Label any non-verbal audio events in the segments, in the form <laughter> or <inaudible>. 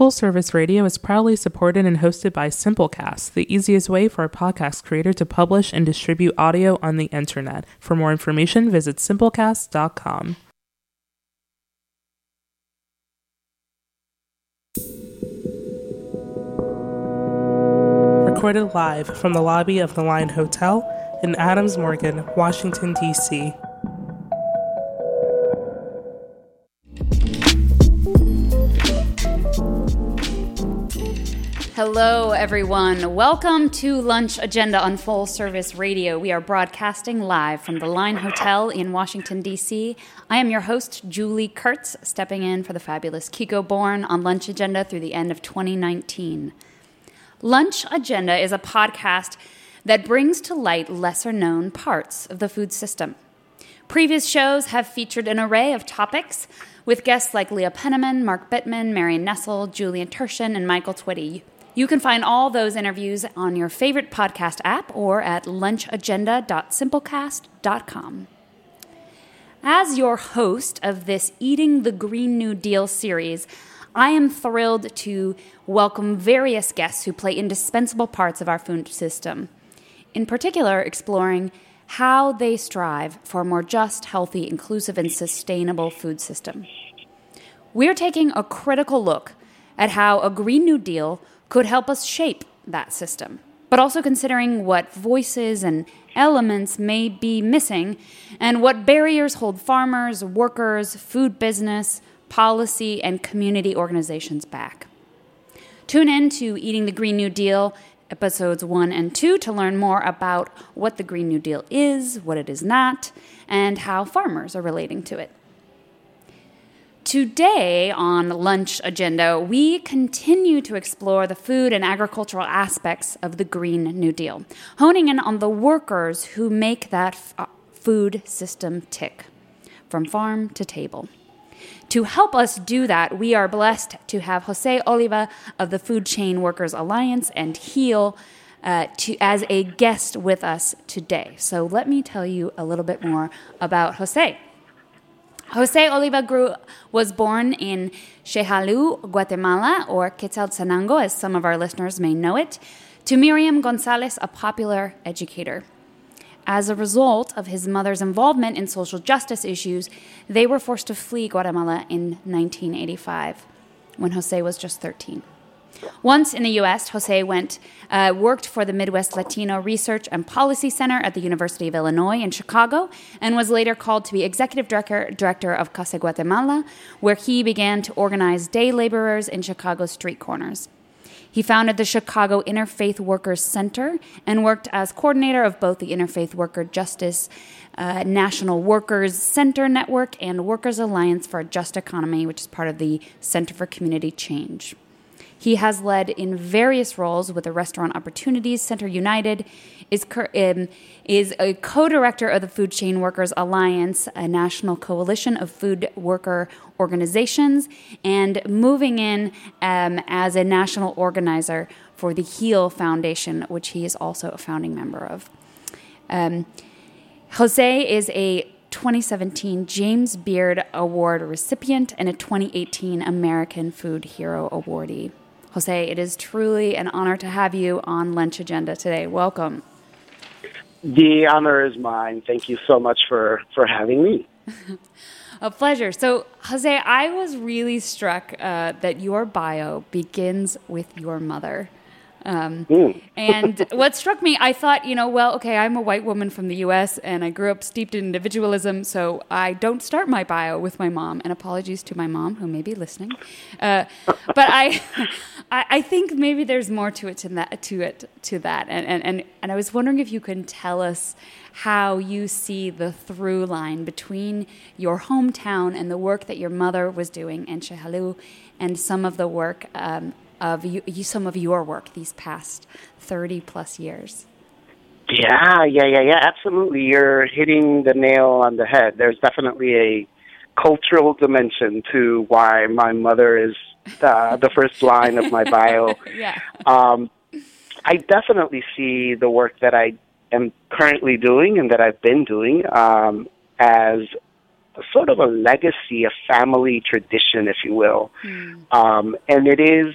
Full Service Radio is proudly supported and hosted by Simplecast, the easiest way for a podcast creator to publish and distribute audio on the internet. For more information, visit simplecast.com. Recorded live from the lobby of the Line Hotel in Adams Morgan, Washington, D.C. Hello, everyone. Welcome to Lunch Agenda on Full Service Radio. We are broadcasting live from the Line Hotel in Washington, D.C. I am your host, Julie Kurtz, stepping in for the fabulous Kiko Bourne on Lunch Agenda through the end of 2019. Lunch Agenda is a podcast that brings to light lesser known parts of the food system. Previous shows have featured an array of topics with guests like Leah Penniman, Mark Bittman, Marion Nestle, Julia Turshen, and Michael Twitty. You can find all those interviews on your favorite podcast app or at lunchagenda.simplecast.com. As your host of this Eating the Green New Deal series, I am thrilled to welcome various guests who play indispensable parts of our food system, in particular, exploring how they strive for a more just, healthy, inclusive, and sustainable food system. We're taking a critical look at how a Green New Deal could help us shape that system, but also considering what voices and elements may be missing and what barriers hold farmers, workers, food business, policy, and community organizations back. Tune in to Eating the Green New Deal episodes 1 and 2 to learn more about what the Green New Deal is, what it is not, and how farmers are relating to it. Today on Lunch Agenda, we continue to explore the food and agricultural aspects of the Green New Deal, honing in on the workers who make that f- uh, food system tick, from farm to table. To help us do that, we are blessed to have Jose Oliva of the Food Chain Workers Alliance and HEAL uh, to, as a guest with us today. So let me tell you a little bit more about Jose. Jose Oliva grew, was born in Xelajú, Guatemala, or Quetzaltenango, as some of our listeners may know it, to Miriam Gonzalez, a popular educator. As a result of his mother's involvement in social justice issues, they were forced to flee Guatemala in 1985 when Jose was just 13. Once in the U.S., Jose went uh, worked for the Midwest Latino Research and Policy Center at the University of Illinois in Chicago, and was later called to be executive director, director of Casa Guatemala, where he began to organize day laborers in Chicago's street corners. He founded the Chicago Interfaith Workers Center and worked as coordinator of both the Interfaith Worker Justice uh, National Workers Center Network and Workers Alliance for a Just Economy, which is part of the Center for Community Change. He has led in various roles with the Restaurant Opportunities Center United, is, um, is a co director of the Food Chain Workers Alliance, a national coalition of food worker organizations, and moving in um, as a national organizer for the HEAL Foundation, which he is also a founding member of. Um, Jose is a 2017 James Beard Award recipient and a 2018 American Food Hero awardee. Jose, it is truly an honor to have you on Lunch Agenda today. Welcome. The honor is mine. Thank you so much for, for having me. <laughs> A pleasure. So, Jose, I was really struck uh, that your bio begins with your mother. Um, mm. and <laughs> what struck me, I thought, you know, well, okay, I'm a white woman from the U.S. and I grew up steeped in individualism, so I don't start my bio with my mom. And apologies to my mom who may be listening, uh, but I, <laughs> I, think maybe there's more to it to that to it to that. And, and and and I was wondering if you can tell us how you see the through line between your hometown and the work that your mother was doing in Xelajú, and some of the work. Um, of you, some of your work these past 30 plus years. Yeah, yeah, yeah, yeah, absolutely. You're hitting the nail on the head. There's definitely a cultural dimension to why my mother is the, the first line of my bio. <laughs> yeah. Um, I definitely see the work that I am currently doing and that I've been doing um, as sort of a legacy, a family tradition, if you will. Um, and it is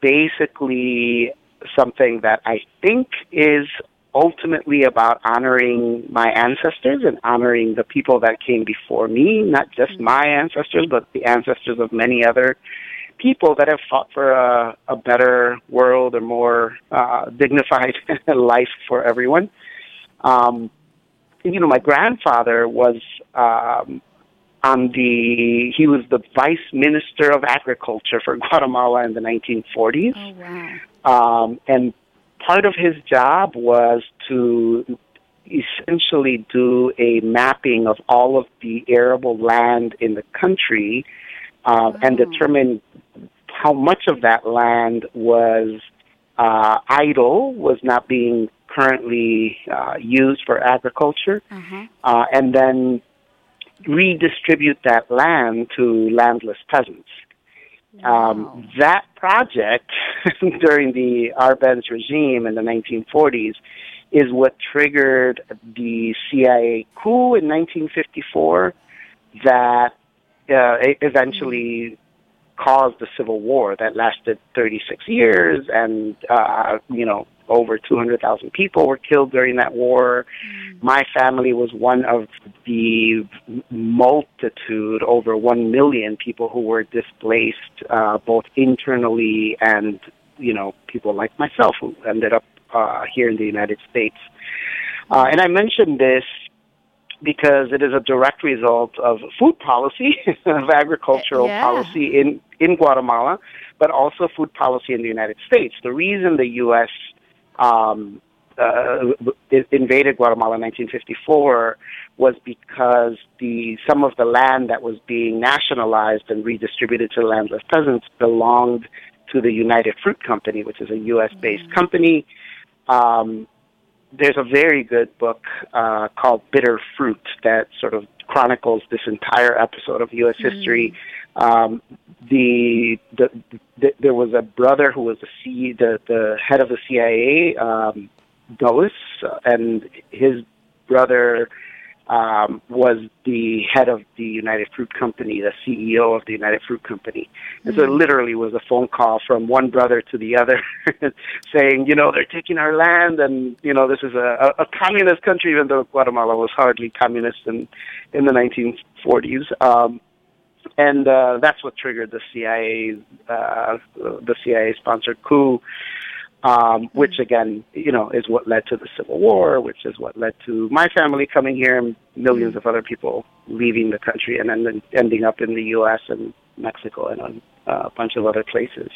basically something that I think is ultimately about honoring my ancestors and honoring the people that came before me, not just my ancestors, but the ancestors of many other people that have fought for a, a better world, a more uh, dignified <laughs> life for everyone. Um, you know, my grandfather was um, on the he was the vice minister of agriculture for <laughs> Guatemala in the 1940s. Oh wow. Um, and part of his job was to essentially do a mapping of all of the arable land in the country uh, and determine how much of that land was uh, idle, was not being currently uh, used for agriculture, Uh-huh. uh, and then redistribute that land to landless peasants. Wow. Um, that project <laughs> during the Arbenz regime in the 1940s is what triggered the CIA coup in 1954 that uh, eventually caused the civil war that lasted 36 years and uh, you know over 200,000 people were killed during that war. My family was one of the multitude, over 1 million people who were displaced, uh, both internally and, you know, people like myself who ended up uh, here in the United States. Uh, and I mentioned this because it is a direct result of food policy, <laughs> of agricultural Yeah. policy in, in Guatemala, but also food policy in the United States. The reason the U.S. Um, uh, invaded Guatemala in 1954 was because the some of the land that was being nationalized and redistributed to landless peasants belonged to the United Fruit Company, which is a U.S. based company. Um, there's a very good book uh, called Bitter Fruit that sort of chronicles this entire episode of U.S. history. Um, the, the, the there was a brother who was the C, the the head of the CIA, um, Dulles, uh, and his brother um, was the head of the United Fruit Company, the CEO of the United Fruit Company. And so it literally was a phone call from one brother to the other <laughs> saying, you know, they're taking our land and, you know, this is a, a, a communist country, even though Guatemala was hardly communist in, in the 1940s. Um, and uh, that's what triggered the CIA, uh, the CIA sponsored coup um, which again, you know, is what led to the Civil War, which is what led to my family coming here and millions of other people leaving the country and then ending up in the U.S. and Mexico and on uh, a bunch of other places.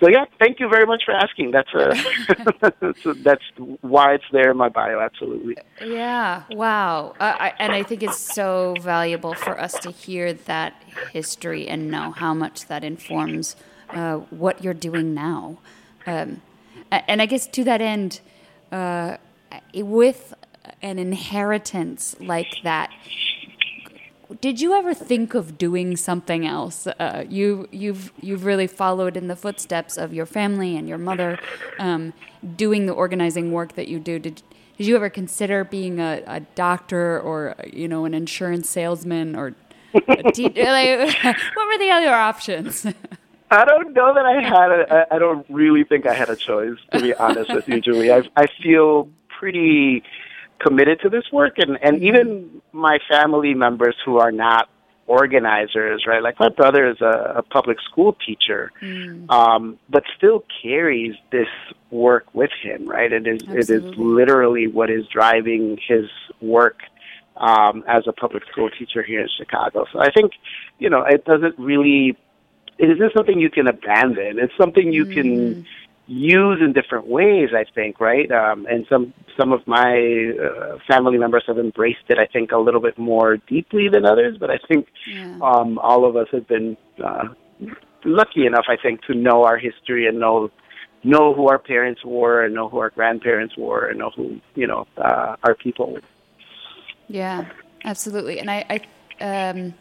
So yeah, thank you very much for asking. <laughs> That's a, that's why it's there in my bio. Absolutely. Yeah, wow. Uh, I, and I think it's so valuable for us to hear that history and know how much that informs uh, what you're doing now. Um, and I guess to that end, uh, with an inheritance like that, did you ever think of doing something else? Uh, you you've you've really followed in the footsteps of your family and your mother, um, doing the organizing work that you do. Did did you ever consider being a, a doctor or you know an insurance salesman or <laughs> te- like, <laughs> what were the other options? <laughs> I don't know that I had a, I don't really think I had a choice, to be honest with you, Julie. I, I feel pretty committed to this work, and, and even my family members who are not organizers, right? Like my brother is a, a public school teacher, um, but still carries this work with him, right? It is it is literally what is driving his work um, as a public school teacher here in Chicago. So I think, you know, it doesn't really it isn't something you can abandon. It's something you can use in different ways. I think, right? Um, and some some of my uh, family members have embraced it. I think a little bit more deeply than others, but I think Yeah. um, all of us have been uh, lucky enough, I think, to know our history and know know who our parents were and know who our grandparents were and know who you know uh, our people were. Yeah, absolutely. And I, I um,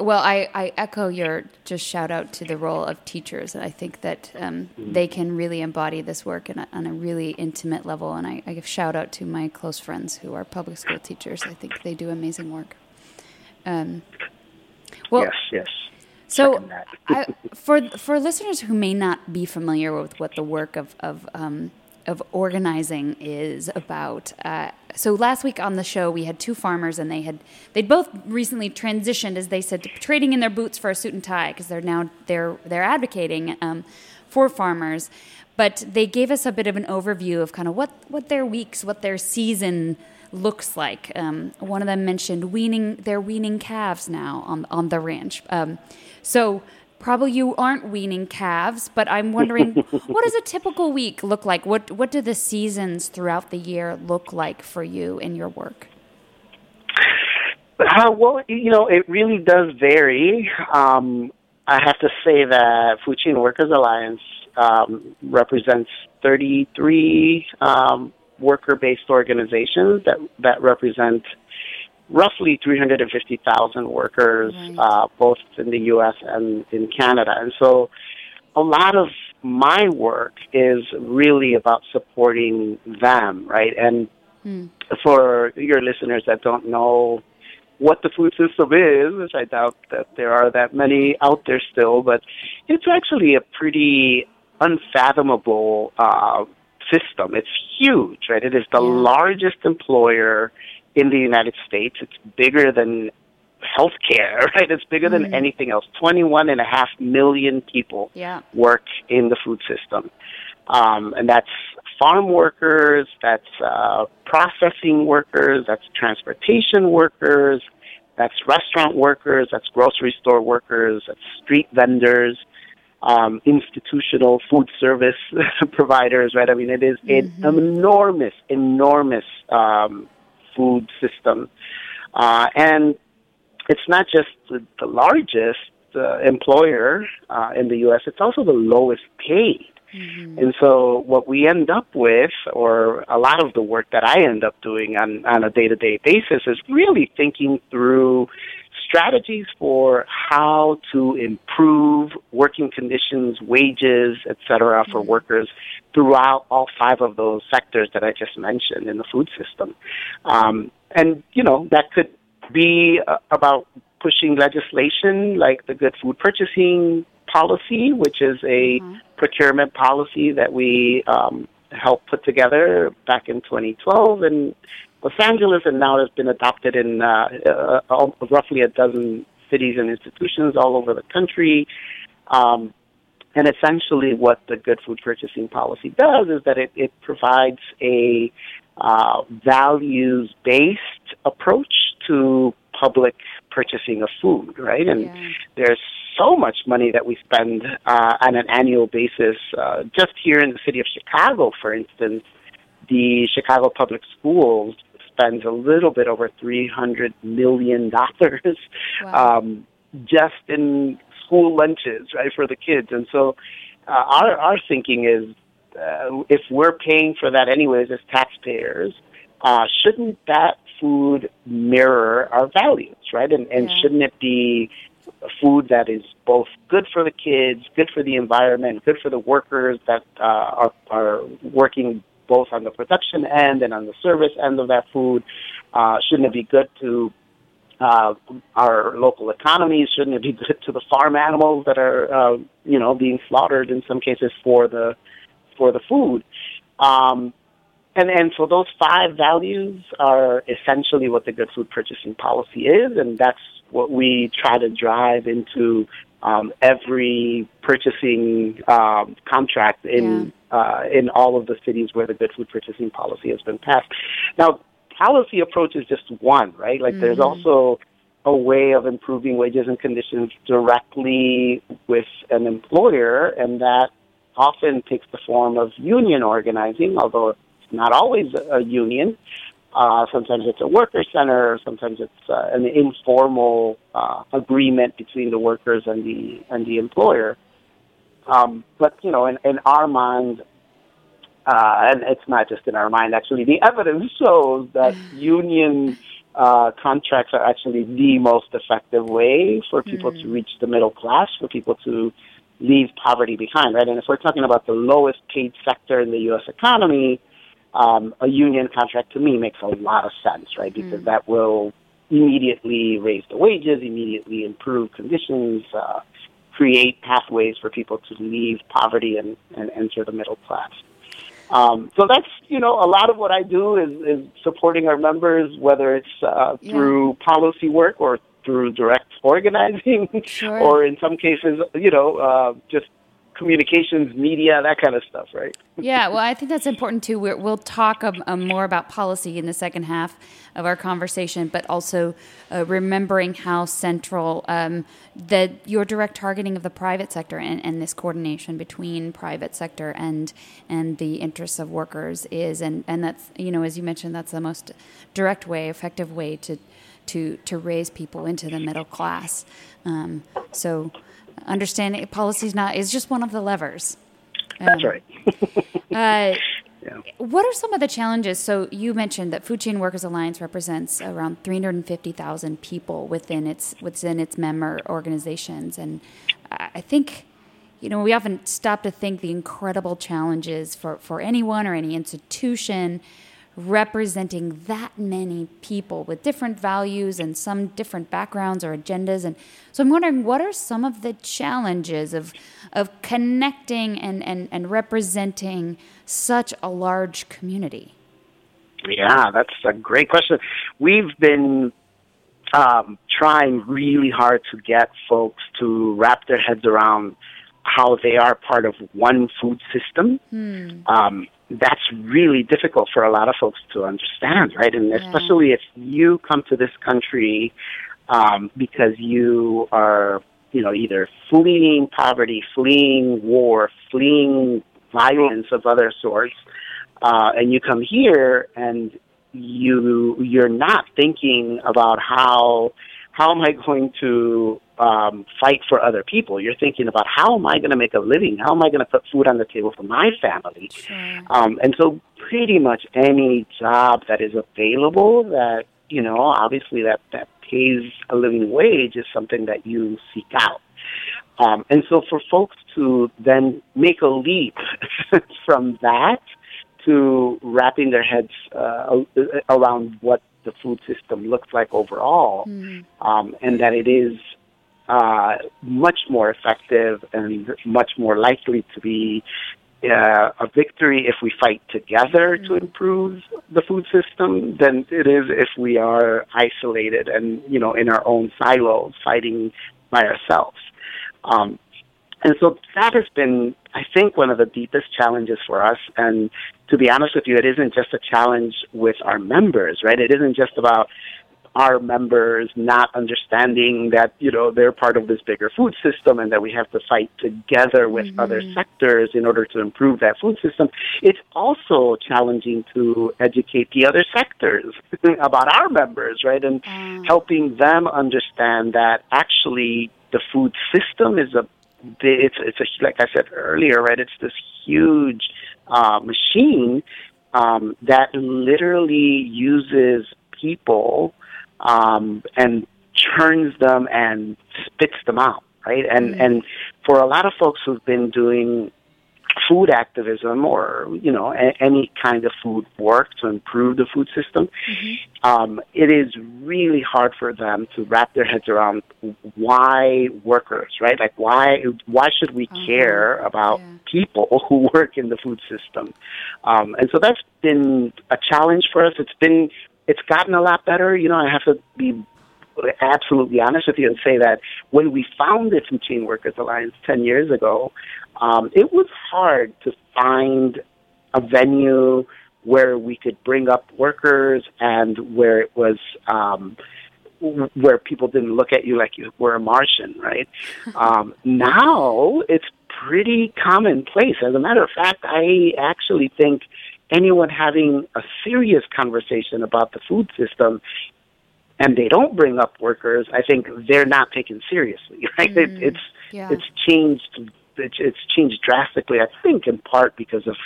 well, I, I echo your just shout out to the role of teachers. And I think that um, they can really embody this work in a, on a really intimate level. And I, I give shout out to my close friends who are public school teachers. I think they do amazing work. Um, well, yes, yes. So, I, for for listeners who may not be familiar with what the work of of um, of organizing is about, uh, so last week on the show we had two farmers and they had they'd both recently transitioned, as they said, to trading in their boots for a suit and tie because they're now they're they're advocating um, for farmers. But they gave us a bit of an overview of kind of what what their weeks, what their season looks like. Um, one of them mentioned weaning, they're weaning calves now on on the ranch. Um, so probably you aren't weaning calves, but I'm wondering <laughs> what does a typical week look like? What what do the seasons throughout the year look like for you in your work? Uh, well, you know, it really does vary. Um, I have to say that Food Chain Workers Alliance um, represents 33 um, worker-based organizations that that represent roughly 350,000 workers, Right. uh, both in the U.S. and in Canada. And so a lot of my work is really about supporting them, right? And for your listeners that don't know what the food system is, which I doubt that there are that many out there still, but it's actually a pretty unfathomable uh, system. It's huge, right? It is the Yeah. largest employer in the United States. It's bigger than healthcare, <laughs> right? It's bigger than anything else. Twenty-one and a half million people Yeah. work in the food system. Um, and that's farm workers, that's uh, processing workers, that's transportation workers, that's restaurant workers, that's grocery store workers, that's street vendors, um, institutional food service <laughs> providers, right? I mean, it is an enormous, enormous um, food system. Uh, and it's not just the, the largest uh, employer uh, in the U.S., it's also the lowest paid. And so what we end up with, or a lot of the work that I end up doing on, on a day-to-day basis is really thinking through strategies for how to improve working conditions, wages, et cetera, for workers throughout all five of those sectors that I just mentioned in the food system. Um, and, you know, that could be uh, about pushing legislation like the Good Food Purchasing Policy, which is a procurement policy that we um, helped put together back in 2012 in Los Angeles, and now it has been adopted in uh, uh, roughly a dozen cities and institutions all over the country. Um, and essentially, what the Good Food Purchasing Policy does is that it, it provides a uh, values based approach to public purchasing of food, right? And Yeah. there's so much money that we spend uh, on an annual basis. Uh, just here in the city of Chicago, for instance, the Chicago Public Schools spends a little bit over $300 million Wow. um, just in school lunches, right, for the kids. And so uh, our, our thinking is uh, if we're paying for that anyways as taxpayers, uh, shouldn't that food mirror our values, right? And, and Yeah. shouldn't it be food that is both good for the kids, good for the environment, good for the workers that uh, are, are working both on the production end and on the service end of that food? Uh, shouldn't it be good to uh, our local economies? Shouldn't it be good to the farm animals that are, uh, you know, being slaughtered in some cases for the for the food? Um, and and so those five values are essentially what the good food purchasing policy is, and that's what we try to drive into um, every purchasing um, contract in uh, in all of the cities where the good food purchasing policy has been passed. Now, policy approach is just one, right? Like there's also a way of improving wages and conditions directly with an employer, and that often takes the form of union organizing, although it's not always a union. Uh, sometimes it's a worker center. Sometimes it's uh, an informal uh, agreement between the workers and the and the employer. Um, but you know, in, in our mind, uh, and it's not just in our mind. Actually, the evidence shows that <sighs> union uh, contracts are actually the most effective way for people to reach the middle class, for people to leave poverty behind, right? And if we're talking about the lowest paid sector in the U.S. economy, um, a union contract to me makes a lot of sense, right? Because that will immediately raise the wages, immediately improve conditions, uh, create pathways for people to leave poverty and, and enter the middle class. Um, so that's you know a lot of what I do is, is supporting our members, whether it's uh, through yeah. policy work or through direct organizing, sure. <laughs> or in some cases, you know, uh, just communications, media, that kind of stuff, right? yeah, well, I think that's important too. we will talk um, um, more about policy in the second half of our conversation, but also uh, remembering how central um, that your direct targeting of the private sector and, and, this coordination between private sector and and the interests of workers is, and and that's you know as you mentioned, that's the most direct way, effective way to to to raise people into the middle class. Um, so understanding policy is not is just one of the levers. Um, That's right. <laughs> uh, <laughs> yeah. What are some of the challenges? So you mentioned that Food Chain Workers Alliance represents around 350,000 people within its within its member organizations, and I think you know we often stop to think the incredible challenges for for anyone or any institution representing that many people with different values and some different backgrounds or agendas. And so I'm wondering what are some of the challenges of, of connecting and, and, and representing such a large community? Yeah, that's a great question. We've been um, trying really hard to get folks to wrap their heads around how they are part of one food system. Hmm. Um, that's really difficult for a lot of folks to understand, right? And yeah. especially if you come to this country um, because you are, you know, either fleeing poverty, fleeing war, fleeing violence of other sorts, uh, and you come here and you you're not thinking about how how am I going to um, fight for other people. You're thinking about how am I going to make a living? How am I going to put food on the table for my family? Sure. Um, and so, pretty much any job that is available that you know, obviously that that pays a living wage is something that you seek out. Um, and so, for folks to then make a leap <laughs> from that to wrapping their heads uh, around what the food system looks like overall, mm. um, and that it is uh, much more effective and much more likely to be uh, a victory if we fight together to mm-hmm. improve the food system than it is if we are isolated and you know in our own silos fighting by ourselves. Um, and so that has been, I think, one of the deepest challenges for us. And to be honest with you, it isn't just a challenge with our members, right? It isn't just about our members not understanding that you know they're part of this bigger food system and that we have to fight together with mm-hmm. other sectors in order to improve that food system it's also challenging to educate the other sectors <laughs> about our members right and mm. helping them understand that actually the food system is a it's it's a, like I said earlier right it's this huge uh, machine um, that literally uses people um, and churns them and spits them out, right? And mm-hmm. and for a lot of folks who've been doing food activism or you know a- any kind of food work to improve the food system, mm-hmm. um, it is really hard for them to wrap their heads around why workers, right? Like why why should we uh-huh. care about yeah. people <laughs> who work in the food system? Um, and so that's been a challenge for us. It's been it's gotten a lot better. You know, I have to be absolutely honest with you and say that when we founded Chain Workers Alliance 10 years ago, um, it was hard to find a venue where we could bring up workers and where it was um, where people didn't look at you like you were a Martian, right? <laughs> um, now it's pretty commonplace. As a matter of fact, I actually think anyone having a serious conversation about the food system and they don't bring up workers, I think they're not taken seriously. <laughs> Right? Mm, it, it's yeah. it's changed. It's, it's changed drastically. I think in part because of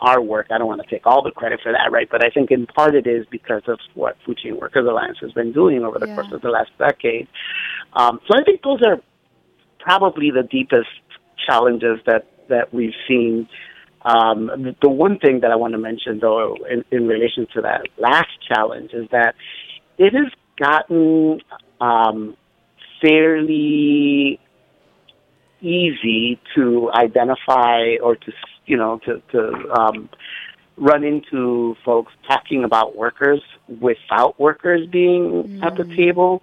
our work. I don't want to take all the credit for that, right? But I think in part it is because of what Food Chain Workers Alliance has been doing over the yeah. course of the last decade. Um, so I think those are probably the deepest challenges that that we've seen um, the one thing that I want to mention, though, in, in relation to that last challenge, is that it is gotten um, fairly easy to identify or to you know to to um, run into folks talking about workers without workers being mm. at the mm. table.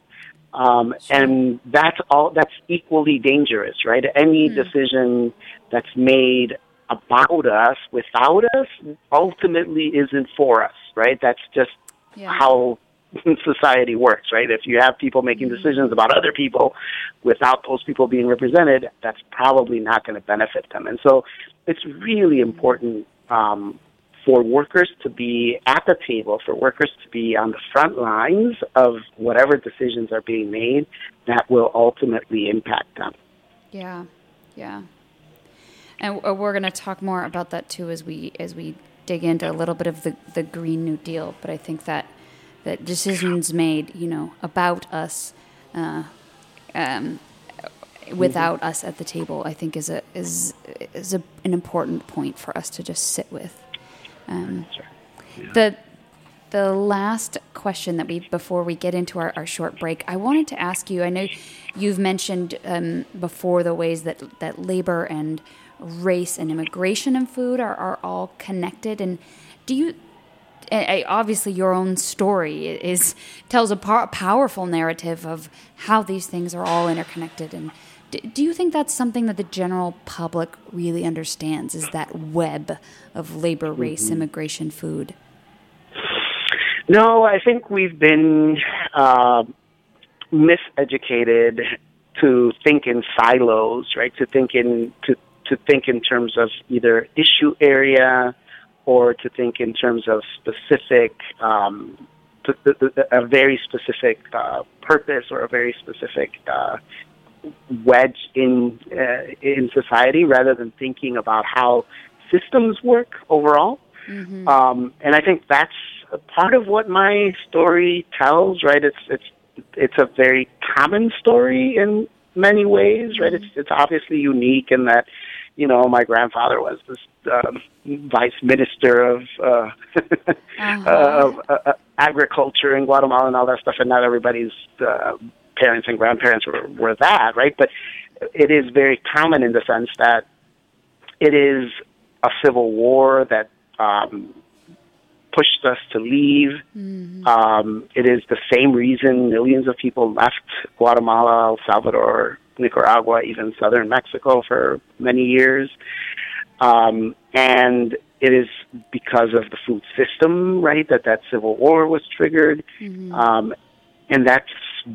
Um, and that's all, that's equally dangerous, right? Any mm. decision that's made about us without us ultimately isn't for us, right? That's just yeah. how <laughs> society works, right? If you have people making mm. decisions about other people without those people being represented, that's probably not going to benefit them. And so it's really important um, for workers to be at the table, for workers to be on the front lines of whatever decisions are being made that will ultimately impact them. Yeah, yeah. And uh, we're going to talk more about that too as we as we dig into a little bit of the, the Green New Deal. But I think that that decisions made, you know, about us, uh, um, without mm-hmm. us at the table, I think is a is is a, an important point for us to just sit with. Um, yeah. The the last question that we before we get into our, our, short break, I wanted to ask you. I know you've mentioned um, before the ways that that labor and race and immigration and food are, are all connected. And do you obviously your own story is tells a powerful narrative of how these things are all interconnected and do you think that's something that the general public really understands? Is that web of labor, race, mm-hmm. immigration, food? No, I think we've been uh, miseducated to think in silos, right? To think in to to think in terms of either issue area or to think in terms of specific um, a very specific uh, purpose or a very specific uh, wedge in uh, in society rather than thinking about how systems work overall. Mm-hmm. Um, and I think that's part of what my story tells. Right? It's it's it's a very common story in many ways. Right? Mm-hmm. It's it's obviously unique in that you know my grandfather was this um, vice minister of uh, <laughs> uh-huh. of uh, uh, agriculture in Guatemala and all that stuff, and not everybody's uh, parents and grandparents were, were that, right? But it is very common in the sense that it is a civil war that um, pushed us to leave. Mm-hmm. Um, it is the same reason millions of people left Guatemala, El Salvador, Nicaragua, even southern Mexico for many years. Um, and it is because of the food system, right, that that civil war was triggered. Mm-hmm. Um, and that's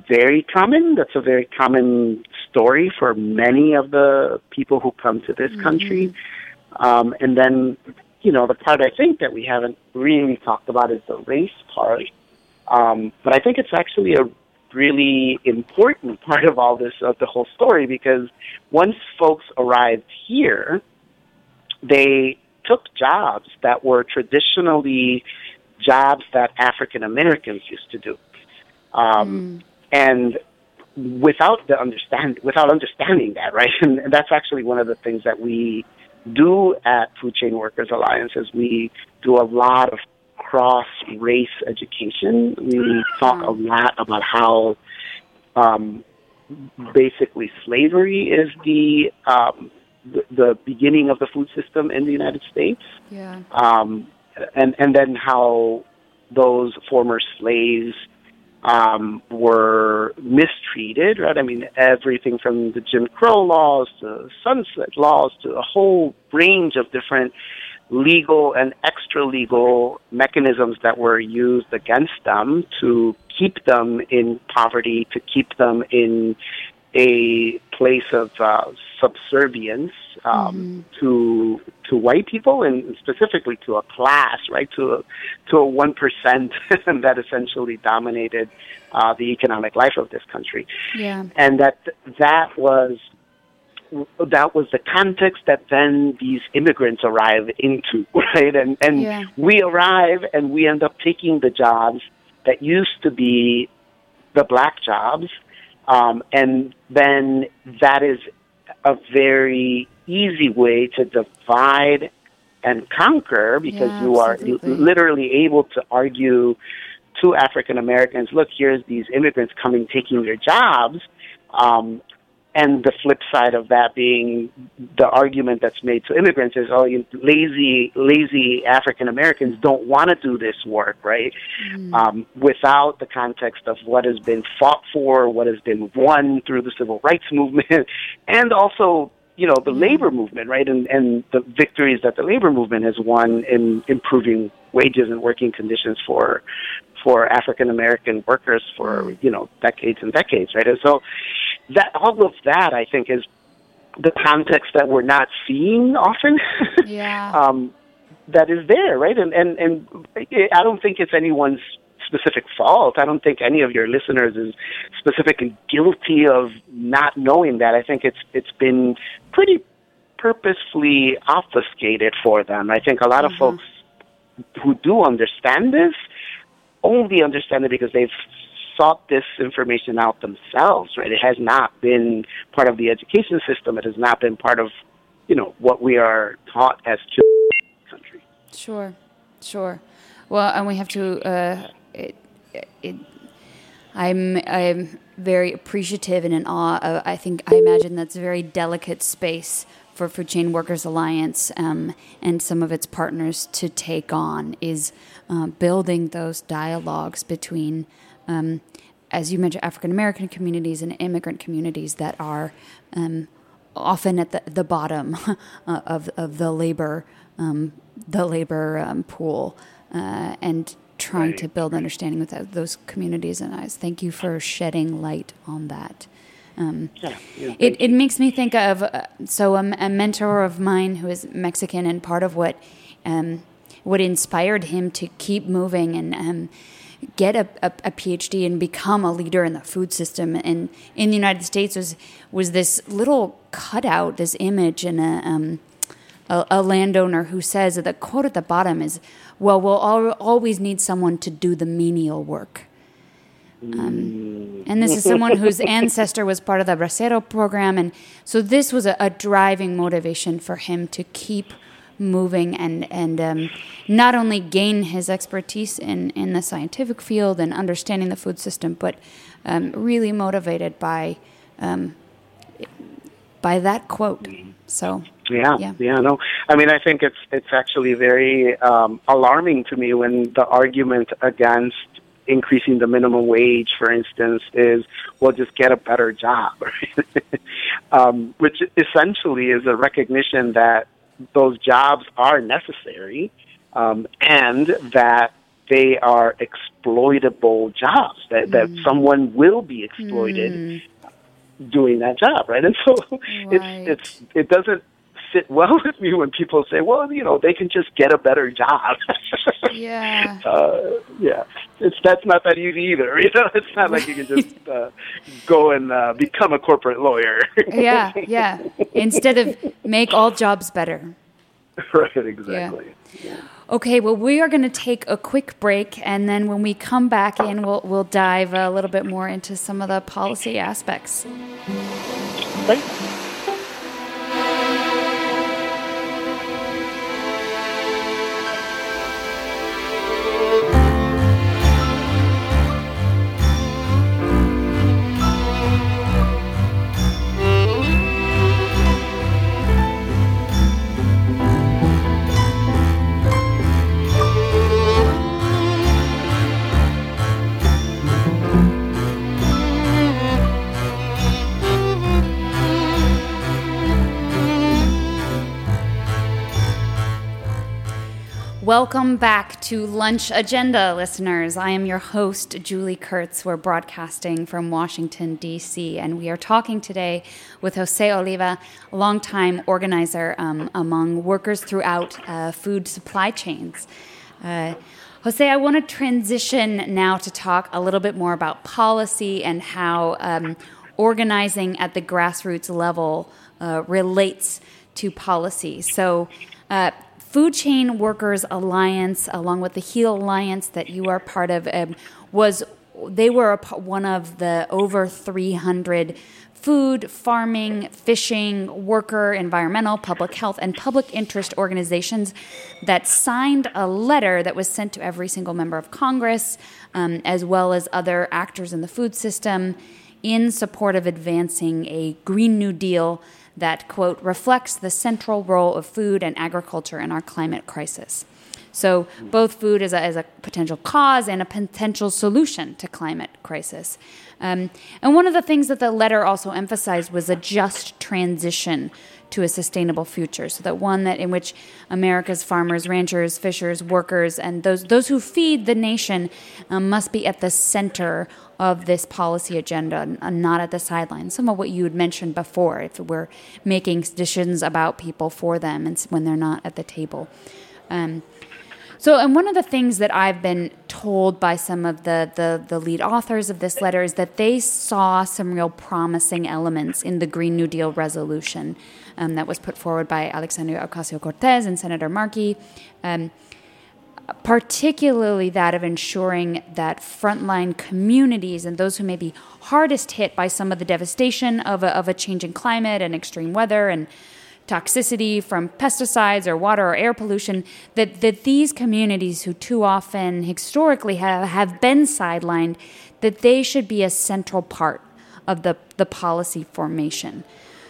very common. That's a very common story for many of the people who come to this mm-hmm. country. Um, and then, you know, the part I think that we haven't really talked about is the race part. Um, but I think it's actually a really important part of all this, of the whole story, because once folks arrived here, they took jobs that were traditionally jobs that African Americans used to do. Um, mm and without the understand without understanding that right? And, <laughs> and that's actually one of the things that we do at food chain workers alliance is we do a lot of cross race education. We talk a lot about how um, basically slavery is the, um, the the beginning of the food system in the United States yeah um, and and then how those former slaves um, were mistreated, right? I mean, everything from the Jim Crow laws to sunset laws to a whole range of different legal and extra legal mechanisms that were used against them to keep them in poverty, to keep them in a place of uh, subservience um, mm-hmm. to to white people and specifically to a class, right? To a, to a one percent <laughs> that essentially dominated uh, the economic life of this country. Yeah, and that that was that was the context that then these immigrants arrive into, <laughs> right? And and yeah. we arrive and we end up taking the jobs that used to be the black jobs um, and then that is a very easy way to divide and conquer because yeah, you are literally able to argue to African Americans, look, here's these immigrants coming, taking their jobs. Um, and the flip side of that being the argument that's made to immigrants is, oh, you lazy, lazy African Americans don't want to do this work, right? Mm. Um, without the context of what has been fought for, what has been won through the civil rights movement, <laughs> and also you know the mm. labor movement, right, and and the victories that the labor movement has won in improving wages and working conditions for for African American workers for mm. you know decades and decades, right? And so that all of that I think is the context that we're not seeing often. <laughs> Yeah. um, that is there, right? And and and I don't think it's anyone's specific fault. I don't think any of your listeners is specifically guilty of not knowing that. I think it's it's been pretty purposefully obfuscated for them. I think a lot mm-hmm. of folks who do understand this only understand it because they've sought this information out themselves, right? It has not been part of the education system. It has not been part of, you know, what we are taught as children in the country. Sure, sure. Well, and we have to. Uh, it, it, I'm I'm very appreciative and in awe. Of, I think I imagine that's a very delicate space for Food Chain Workers Alliance um, and some of its partners to take on is uh, building those dialogues between, um, as you mentioned, African American communities and immigrant communities that are um, often at the, the bottom <laughs> uh, of, of the labor um, the labor um, pool uh, and trying right. to build understanding with those communities and I thank you for shedding light on that. Um, yeah, yeah, it, it makes me think of uh, so a, a, mentor of mine who is Mexican and part of what um, what inspired him to keep moving and um, get a, a, a, PhD and become a leader in the food system and in the United States was was this little cutout, this image, and a, um, a, a landowner who says that the quote at the bottom is, "Well, we'll al- always need someone to do the menial work." Um, and this is someone whose ancestor was part of the Bracero program. And so this was a, a driving motivation for him to keep moving and, and um, not only gain his expertise in, in the scientific field and understanding the food system, but um, really motivated by, um, by that quote. So. Yeah, yeah, yeah, no. I mean, I think it's it's actually very um, alarming to me when the argument against increasing the minimum wage, for instance, is well, just get a better job, <laughs> um, which essentially is a recognition that those jobs are necessary um, and that they are exploitable jobs that, mm. that someone will be exploited mm. doing that job, right? And so <laughs> right. it's it's it doesn't sit well <laughs> with me when people say, "Well, you know, they can just get a better job." <laughs> yeah. <laughs> Uh, yeah. It's that's not that easy either. You know, it's not like you can just uh, go and uh, become a corporate lawyer. yeah, yeah. Instead of make all jobs better. Right. Exactly. Yeah. yeah. Okay, well, we are going to take a quick break, and then when we come back in, we'll, we'll dive a little bit more into some of the policy aspects. Thanks. Welcome back to Lunch Agenda, listeners. I am your host, Julie Kurtz. We're broadcasting from Washington, D.C., and we are talking today with Jose Oliva, a longtime organizer um, among workers throughout uh, food supply chains. Uh, Jose, I want to transition now to talk a little bit more about policy and how um, organizing at the grassroots level uh, relates to policy. So, uh, Food Chain Workers Alliance, along with the HEAL Alliance that you are part of, um, was they were a, one of the over 300 food, farming, fishing, worker, environmental, public health, and public interest organizations that signed a letter that was sent to every single member of Congress, um, as well as other actors in the food system, in support of advancing a Green New Deal that, quote, reflects the central role of food and agriculture in our climate crisis. So, both food as a, as a potential cause and a potential solution to climate crisis. Um, and one of the things that the letter also emphasized was a just transition to a sustainable future. So that one that in which America's farmers, ranchers, fishers, workers, and those those who feed the nation um, must be at the center of this policy agenda, and not at the sidelines. Some of what you had mentioned before, if we're making decisions about people for them, and when they're not at the table. Um, so, and one of the things that I've been told by some of the, the, the, lead authors of this letter is that they saw some real promising elements in the Green New Deal resolution um, that was put forward by Alexandria Ocasio Cortez and Senator Markey. Um, particularly that of ensuring that frontline communities and those who may be hardest hit by some of the devastation of a, of a changing climate and extreme weather and toxicity from pesticides or water or air pollution, that, that these communities who too often historically have, have been sidelined, that they should be a central part of the, the policy formation.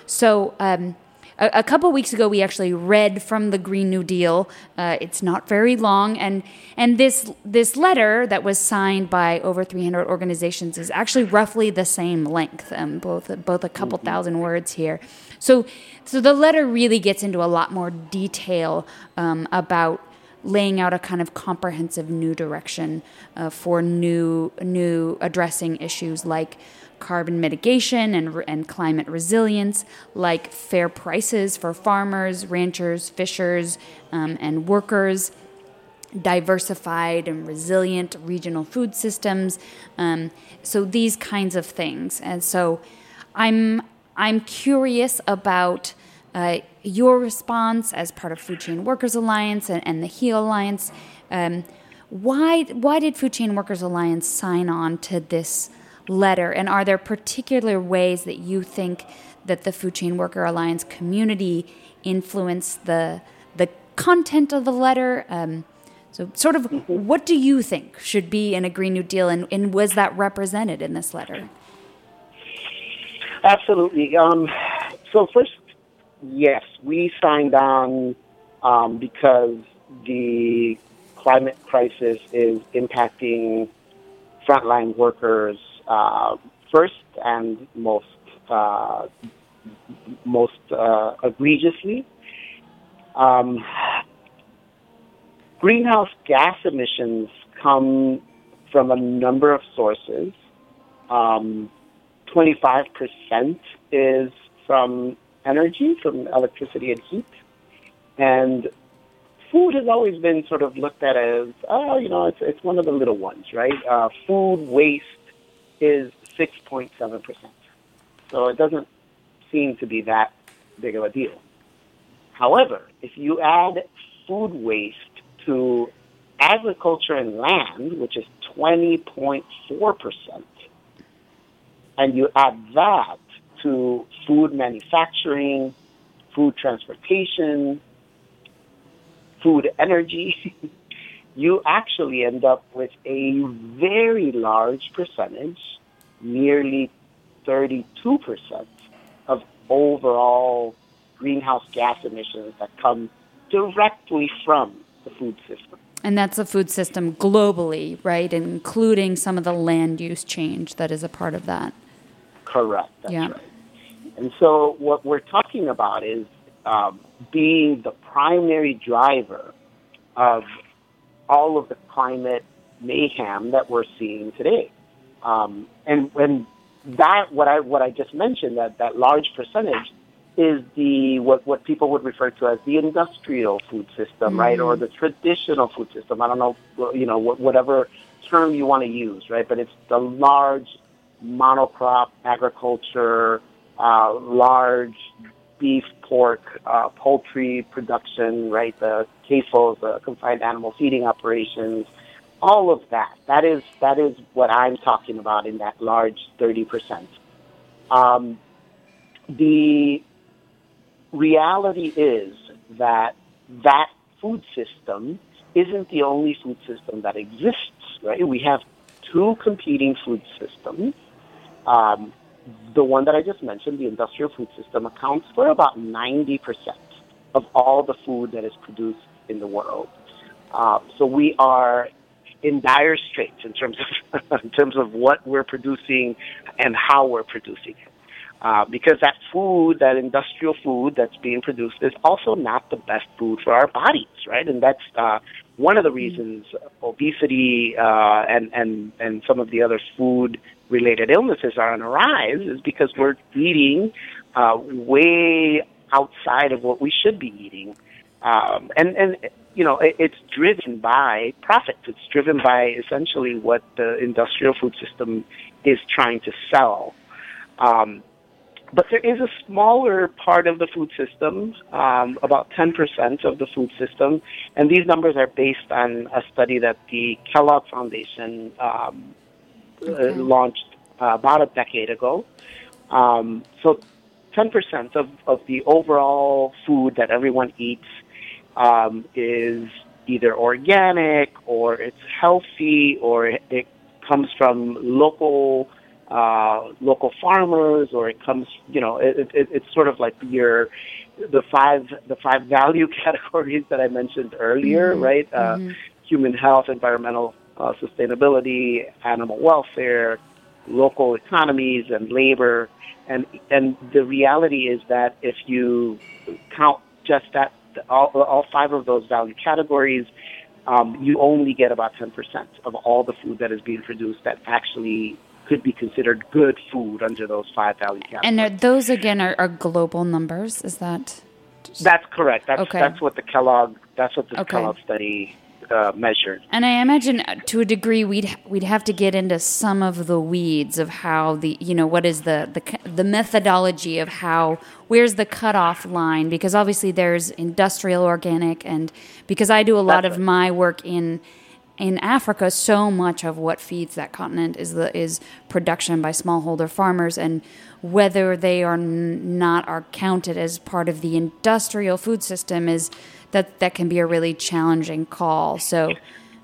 So, um, a, a couple weeks ago, we actually read from the Green New Deal. Uh, it's not very long, and and this this letter that was signed by over 300 organizations is actually roughly the same length, um, both both a couple mm-hmm. thousand words here. So so the letter really gets into a lot more detail um, about laying out a kind of comprehensive new direction uh, for new new addressing issues like carbon mitigation and, and climate resilience, like fair prices for farmers, ranchers, fishers, um, and workers, diversified and resilient regional food systems. Um, so these kinds of things. And so I'm I'm curious about uh, your response as part of Food Chain Workers Alliance and, and the HEAL Alliance. Um, why why did Food Chain Workers Alliance sign on to this letter? And are there particular ways that you think that the Food Chain Worker Alliance community influenced the the content of the letter? Um, so, sort of, mm-hmm. what do you think should be in a Green New Deal, and, and was that represented in this letter? Absolutely. Um, so, first, yes, we signed on um, because the climate crisis is impacting frontline workers uh, first and most uh, most uh, egregiously. Um, greenhouse gas emissions come from a number of sources. Um, 25% is from energy, from electricity and heat. And food has always been sort of looked at as, oh, you know, it's, it's one of the little ones, right? Uh, food waste is 6.7%. So it doesn't seem to be that big of a deal. However, if you add food waste to agriculture and land, which is 20.4%, and you add that to food manufacturing, food transportation, food energy, <laughs> you actually end up with a very large percentage, nearly 32% of overall greenhouse gas emissions that come directly from the food system. And that's the food system globally, right? Including some of the land use change that is a part of that. Correct. That's yeah. right. And so, what we're talking about is um, being the primary driver of all of the climate mayhem that we're seeing today. Um, and when that, what I, what I just mentioned, that, that large percentage is the, what, what people would refer to as the industrial food system, mm-hmm. right? Or the traditional food system. I don't know, you know, whatever term you want to use, right? But it's the large monocrop agriculture, uh, large beef, pork, uh, poultry production, right? The CAFOs, the confined animal feeding operations, all of that. That is that is what I'm talking about in that large 30%. Um, the reality is that that food system isn't the only food system that exists, right? We have two competing food systems. Um, the one that I just mentioned, the industrial food system, accounts for about 90% of all the food that is produced in the world. Uh, so we are in dire straits in terms of <laughs> in terms of what we're producing and how we're producing it. Uh, because that food, that industrial food that's being produced, is also not the best food for our bodies, right? And that's uh, one of the reasons obesity uh, and and and some of the other food-related illnesses are on the rise, is because we're eating uh, way outside of what we should be eating, um, and and you know it, it's driven by profits. It's driven by essentially what the industrial food system is trying to sell. Um, but there is a smaller part of the food system, um, about 10% of the food system, and these numbers are based on a study that the Kellogg Foundation um, okay. uh, launched uh, about a decade ago. Um, so 10% of, of the overall food that everyone eats um, is either organic or it's healthy or it comes from local uh, local farmers, or it comes, you know, it, it, it's sort of like your the five the five value <laughs> categories that I mentioned earlier, mm-hmm. right? Uh, mm-hmm. Human health, environmental uh, sustainability, animal welfare, local economies, and labor. And and the reality is that if you count just that all, all five of those value categories, um, you only get about 10% of all the food that is being produced that actually could be considered good food under those five value categories. And are those again are, are global numbers? Is that? That's correct. That's okay. that's what the Kellogg that's what the okay. Kellogg study uh, measured. And I imagine uh, to a degree we'd we'd have to get into some of the weeds of how the you know what is the the the methodology of how where's the cutoff line because obviously there's industrial organic and because I do a lot that's of right. my work in in Africa, so much of what feeds that continent is the is production by smallholder farmers, and whether they are not are counted as part of the industrial food system is that that can be a really challenging call. So,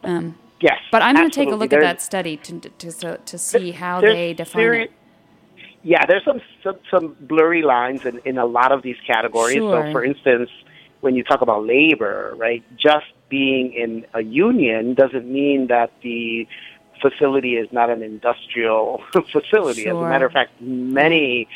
um, yes, but I'm going to take a look there's, at that study to to to, see how they define it. Yeah, there's some, some, some blurry lines in, in a lot of these categories. Sure. So, for instance, when you talk about labor, right, just being in a union doesn't mean that the facility is not an industrial <laughs> facility. Sure. As a matter of fact, many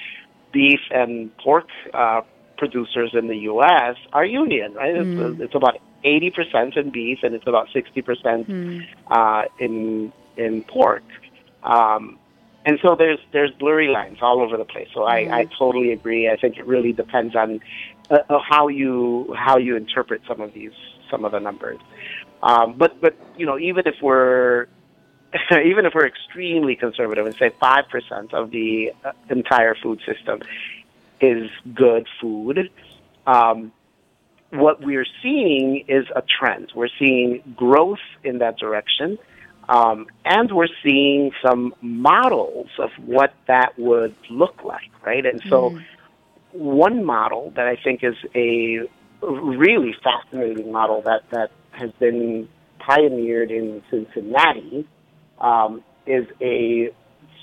beef and pork uh, producers in the U.S. are union, right? Mm. It's, it's about 80% in beef and it's about 60% mm. uh, in in pork. Um, and so there's there's blurry lines all over the place. So I, I mm. totally agree. I think it really depends on uh, how you how you interpret some of these some of the numbers. Um, but but you know even if we're <laughs> even if we're extremely conservative and say five percent of the uh, entire food system is good food, um, what we're seeing is a trend. We're seeing growth in that direction. Um, and we're seeing some models of what that would look like, right? And so, mm. one model that I think is a really fascinating model that, that has been pioneered in Cincinnati um, is a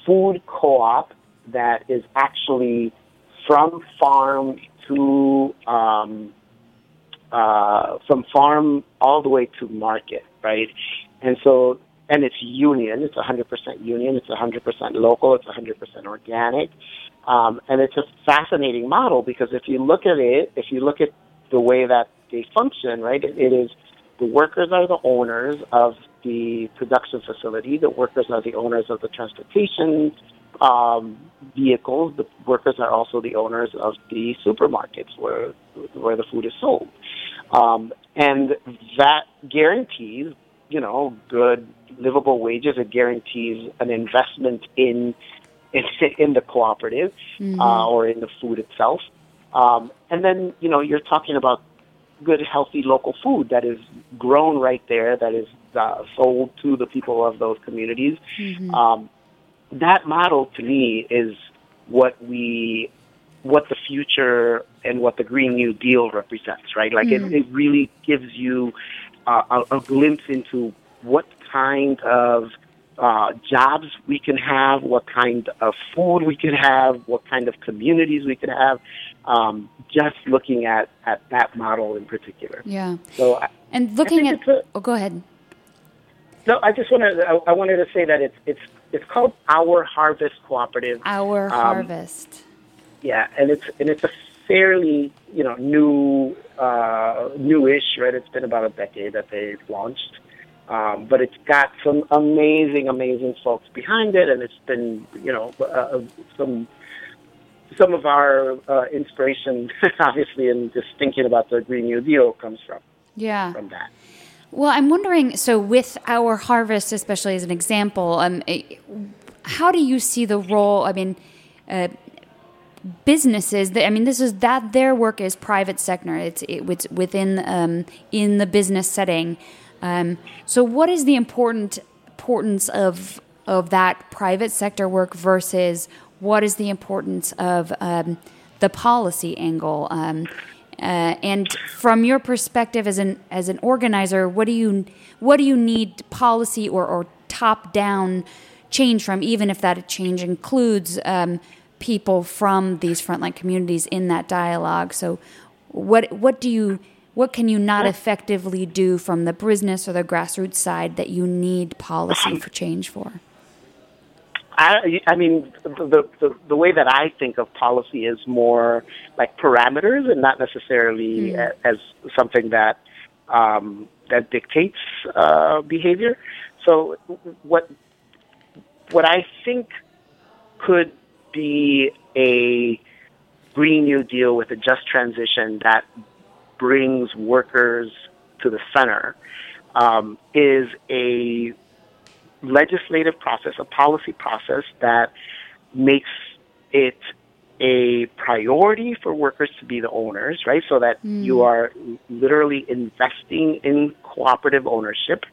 food co-op that is actually from farm to um, uh, from farm all the way to market, right? And so, and it's union. It's 100% union. It's 100% local. It's 100% organic. Um, and it's a fascinating model because if you look at it, if you look at the way that they function, right? It, it is the workers are the owners of the production facility. The workers are the owners of the transportation um, vehicles. The workers are also the owners of the supermarkets where where the food is sold, um, and that guarantees, you know, good livable wages. It guarantees an investment in in, <laughs> in the cooperative mm-hmm. uh, or in the food itself. Um, and then, you know, you're talking about good, healthy local food that is grown right there, that is uh, sold to the people of those communities. Mm-hmm. Um, that model, to me, is what we what the future and what the Green New Deal represents, right? Like Mm-hmm. it, it really gives you uh, a, a glimpse into what kind of uh, jobs we can have, what kind of food we can have, what kind of communities we can have. Um, just looking at, at that model in particular. Yeah. So I, And looking at a- oh, go ahead. no, I just wanted I, I wanted to say that it's it's it's called Our Harvest Cooperative. Our Um, harvest. Yeah, and it's and it's a fairly you know new uh, newish right. It's been about a decade that they've launched, um, but it's got some amazing amazing folks behind it, and it's been you know uh, uh, some some of our uh, inspiration, <laughs> obviously, in just thinking about the Green New Deal comes from Yeah. from that. Well, I'm wondering. So, with our harvest, especially as an example, um, eh, how do you see the role? I mean, uh, businesses. I mean, this is that their work is private sector. It's it, it's within um, in the business setting. Um, so, what is the important importance of of that private sector work versus what is the importance of um, the policy angle? Um, uh, and from your perspective as an as an organizer, what do you what do you need policy or, or top down change from, even if that change includes um, people from these frontline communities in that dialogue? So, what what do you what can you not effectively do from the business or the grassroots side that you need policy for change for? I, I mean, the, the the way that I think of policy is more like parameters, and not necessarily a, as something that um, that dictates uh, behavior. So, what what I think could be a Green New Deal with a just transition that brings workers to the center um, is a legislative process, a policy process that makes it a priority for workers to be the owners, right? So that you are literally investing in cooperative ownership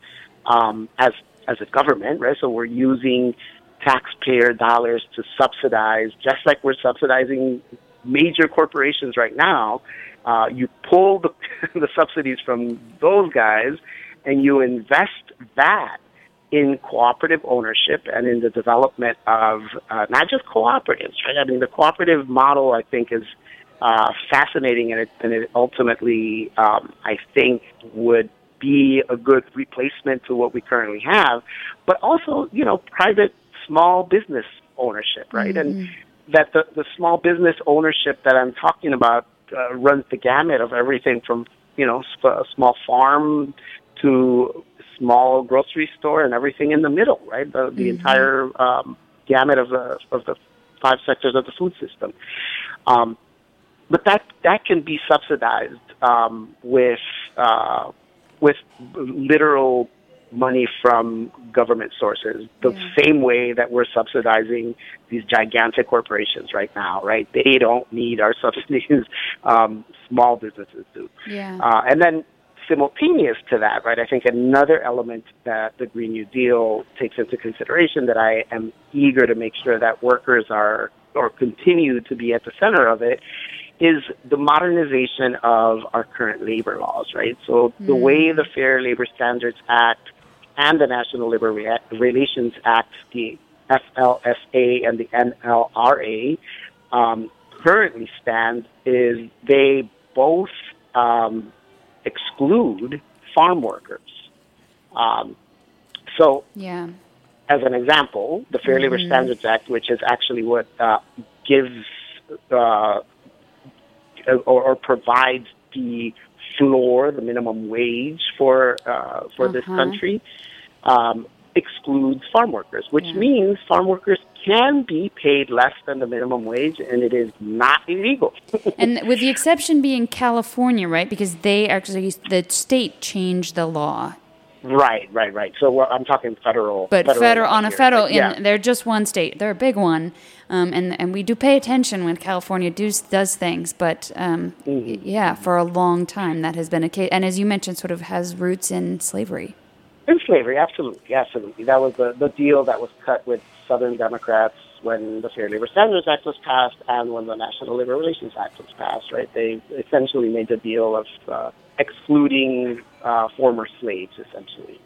um, as as a government, right? So we're using taxpayer dollars to subsidize, just like we're subsidizing major corporations right now. Uh, you pull the, <laughs> the subsidies from those guys, and you invest that in cooperative ownership and in the development of uh, not just cooperatives, right? I mean, the cooperative model, I think, is uh, fascinating, and it, and it ultimately, um, I think, would be a good replacement to what we currently have. But also, you know, private small business ownership, right? And that the, the small business ownership that I'm talking about uh, runs the gamut of everything from, you know, a small farm to small grocery store and everything in the middle, right? The, the entire um, gamut of the of the five sectors of the food system. Um, but that that can be subsidized um, with uh, with literal money from government sources, the same way that we're subsidizing these gigantic corporations right now, right? They don't need our <laughs> subsidies. Um, small businesses do. Yeah. Uh, and then simultaneous to that, right, I think another element that the Green New Deal takes into consideration that I am eager to make sure that workers are or continue to be at the center of it is the modernization of our current labor laws, right? So the way the Fair Labor Standards Act and the National Labor Relations Act, the FLSA and the NLRA, um, currently stand is they both um, exclude farm workers. Um, so, Yeah. as an example, the Fair Labor Standards Act, which is actually what uh, gives uh, or, or provides the floor, the minimum wage for uh, for this Uh-huh. country, um, excludes farm workers, which Yeah. means farm workers can be paid less than the minimum wage, and it is not illegal. <laughs> and with the exception being California, right? Because they actually, the state changed the law. Right, right, right. So I'm talking federal, But federal, law on a federal, yeah. and they're just one state. They're a big one, um, and and we do pay attention when California does does things. But um, Mm-hmm. yeah, for a long time that has been a case, and as you mentioned, sort of has roots in slavery. In slavery, absolutely, absolutely. That was the, the deal that was cut with Southern Democrats when the Fair Labor Standards Act was passed and when the National Labor Relations Act was passed, right? They essentially made the deal of uh, excluding uh, former slaves, essentially.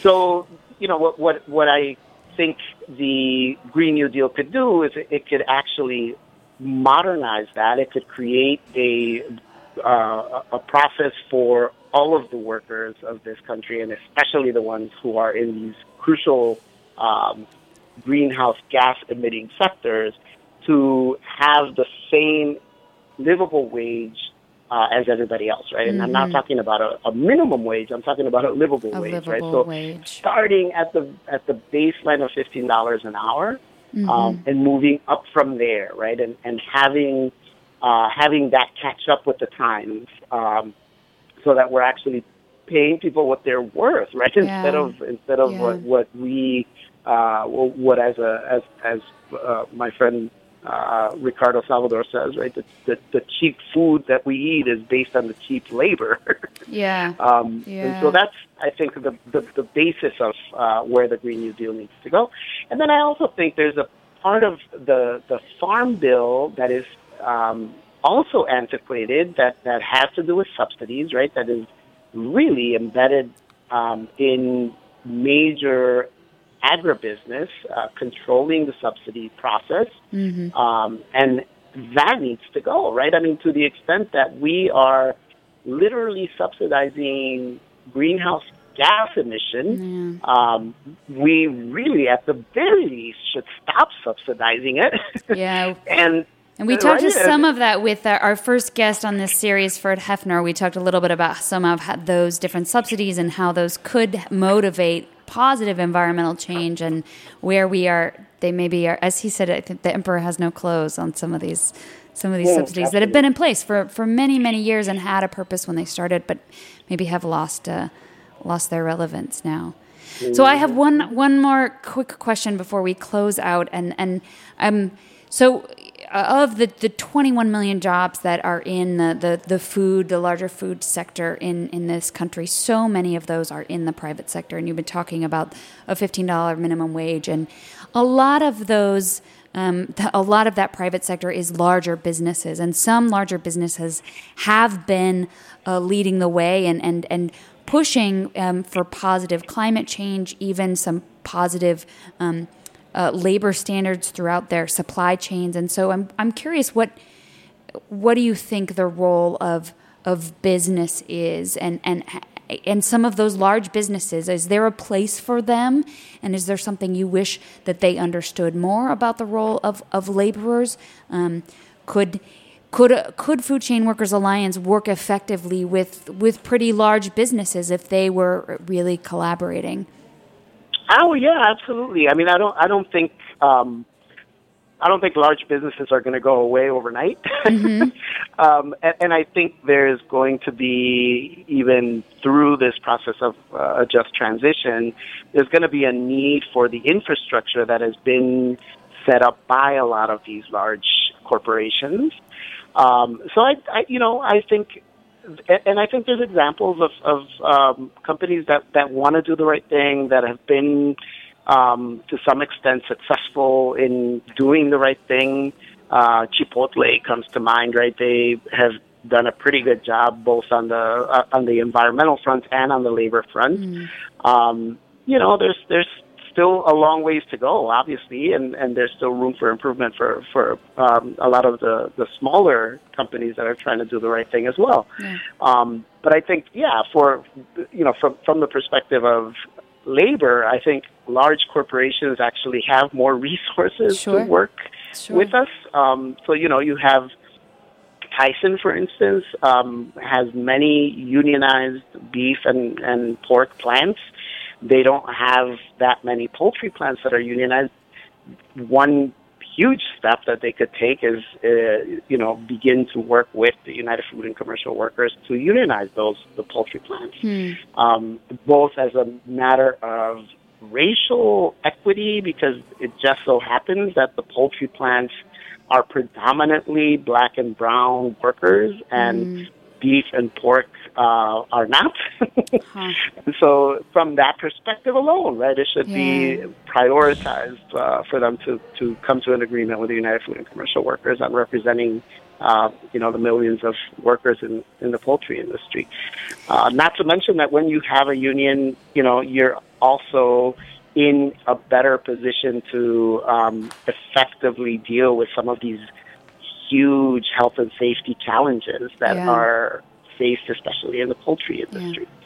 So, you know, what, what, what I think the Green New Deal could do is it could actually modernize that. It could create a uh, a process for all of the workers of this country, and especially the ones who are in these crucial um, greenhouse gas emitting sectors, to have the same livable wage uh, as everybody else, right? And mm-hmm. I'm not mm-hmm. talking about a, a, minimum wage. I'm talking about a livable a wage, livable right? So wage. starting at the at the baseline of fifteen dollars an hour, mm-hmm. um, and moving up from there, right? And and having uh, having that catch up with the times, um, so that we're actually paying people what they're worth, right? Yeah. Instead of instead of yeah. what what we uh, what as a as as uh, my friend uh, Ricardo Salvador says, right? The, the, the cheap food that we eat is based on the cheap labor. <laughs> yeah. Um, yeah. And so that's, I think, the, the, the basis of uh, where the Green New Deal needs to go. And then I also think there's a part of the, the farm bill that is um, also antiquated that, that has to do with subsidies, right? That is really embedded um, in major agribusiness uh, controlling the subsidy process, mm-hmm. um, and that needs to go, right? I mean, to the extent that we are literally subsidizing greenhouse gas emission, um, we really, at the very least, should stop subsidizing it. Yeah. <laughs> and and we talked to some of that with our, our, first guest on this series, Ferd Hoefner. We talked a little bit about some of those different subsidies and how those could motivate positive environmental change and where we are. They maybe are, as he said, I think the emperor has no clothes on some of these some of these yeah, subsidies absolutely. that have been in place for, for many many years and had a purpose when they started, but maybe have lost uh, lost their relevance now. So I have one one more quick question before we close out, and and um so of the, the 21 million jobs that are in the, the, the food, the larger food sector in, in this country, so many of those are in the private sector. And you've been talking about a $15 minimum wage. And a lot of those, um, a lot of that private sector is larger businesses. And some larger businesses have been uh, leading the way and, and, and pushing um, for positive climate change, even some positive. Um, uh, labor standards throughout their supply chains. And so I'm I'm curious what what do you think the role of of business is and and and some of those large businesses is there a place for them and is there something you wish that they understood more about the role of of laborers um, could could could Food Chain Workers Alliance work effectively with with pretty large businesses if they were really collaborating? Oh yeah, absolutely. I mean, I don't, I don't think, um, I don't think large businesses are going to go away overnight. Mm-hmm. <laughs> um, and, and, I think there's going to be even through this process of uh, a just transition, there's going to be a need for the infrastructure that has been set up by a lot of these large corporations. Um, so I, I, you know, I think and I think there's examples of, of um, companies that, that want to do the right thing, that have been um, to some extent successful in doing the right thing. Uh, Chipotle comes to mind, right? They have done a pretty good job both on the uh, on the environmental front and on the labor front. Mm. Um, you know, there's there's still a long ways to go, obviously, and, and there's still room for improvement for for um, a lot of the the smaller companies that are trying to do the right thing as well. Yeah. Um, but I think, yeah, for you know, from from the perspective of labor, I think large corporations actually have more resources sure. to work sure. with us. Um, so you know, you have Tyson, for instance, um, has many unionized beef and, and pork plants. They don't have that many poultry plants that are unionized. One huge step that they could take is, uh, you know, begin to work with the United Food and Commercial Workers to unionize those the poultry plants, hmm. um, both as a matter of racial equity, because it just so happens that the poultry plants are predominantly black and brown workers, and mm. Beef and pork uh, are not. huh. <laughs> So from that perspective alone, right, it should yeah. be prioritized uh, for them to, to come to an agreement with the United Food and Commercial Workers on representing, uh, you know, the millions of workers in, in the poultry industry. Uh, not to mention that when you have a union, you know, you're also in a better position to um, effectively deal with some of these huge health and safety challenges that yeah. are faced, especially in the poultry industry. Yeah.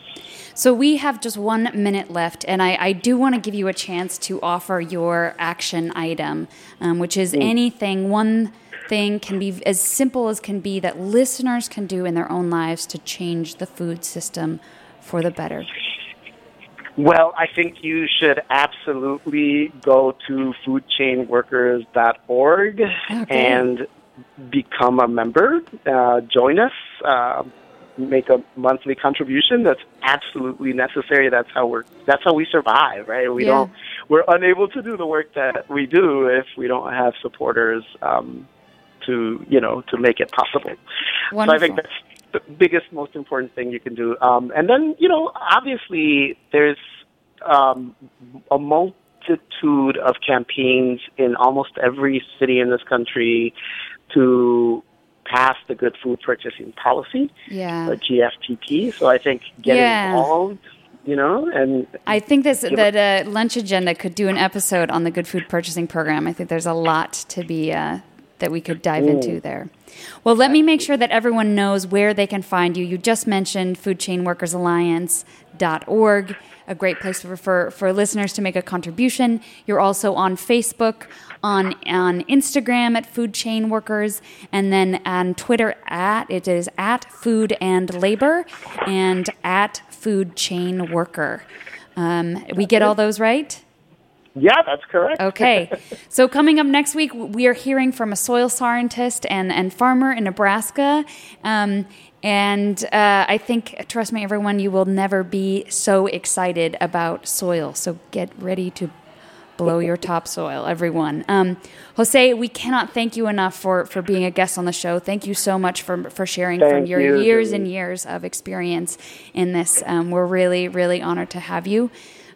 So we have just one minute left, and I, I do want to give you a chance to offer your action item, um, which is mm. anything, one thing can be as simple as can be that listeners can do in their own lives to change the food system for the better. Well, I think you should absolutely go to foodchainworkers.org okay. and become a member. Uh, join us. Uh, make a monthly contribution that's absolutely necessary that's how we're that's how we survive right we yeah. don't we're unable to do the work that we do if we don't have supporters um, to you know to make it possible Wonderful. so i think that's the biggest most important thing you can do um, and then you know obviously there's um, a multitude of campaigns in almost every city in this country to pass the Good Food Purchasing Policy, yeah. or GFPP. So I think getting yeah. involved, you know, and I think this that uh, Lunch Agenda could do an episode on the Good Food Purchasing Program. I think there's a lot to be uh, that we could dive Ooh. into there. Well, let me make sure that everyone knows where they can find you. You just mentioned foodchainworkersalliance.org, a great place for, for, listeners to make a contribution. You're also on Facebook, on, on Instagram at Food Chain Workers, and then on Twitter at, it is at Food and Labor and at Food Chain Worker. Um, we get all those right? Yeah, that's correct. okay. <laughs> So coming up next week, we are hearing from a soil scientist and, and farmer in Nebraska. Um, and uh, I think, trust me, everyone, you will never be so excited about soil. So get ready to blow your topsoil, everyone. Um, Jose, we cannot thank you enough for, for being a guest on the show. Thank you so much for, for sharing thank from your you, years and years of experience in this. Um, we're really, really honored to have you.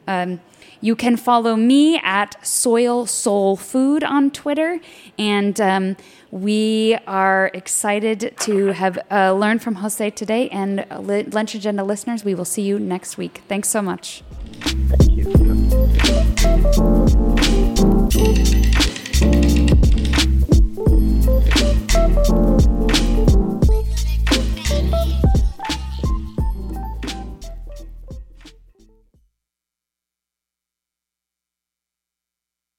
Um, you can follow me at Soil Soul Food on Twitter, and um, we are excited to have uh, learned from Jose today. And Lunch Agenda listeners, we will see you next week. Thanks so much. Thank you.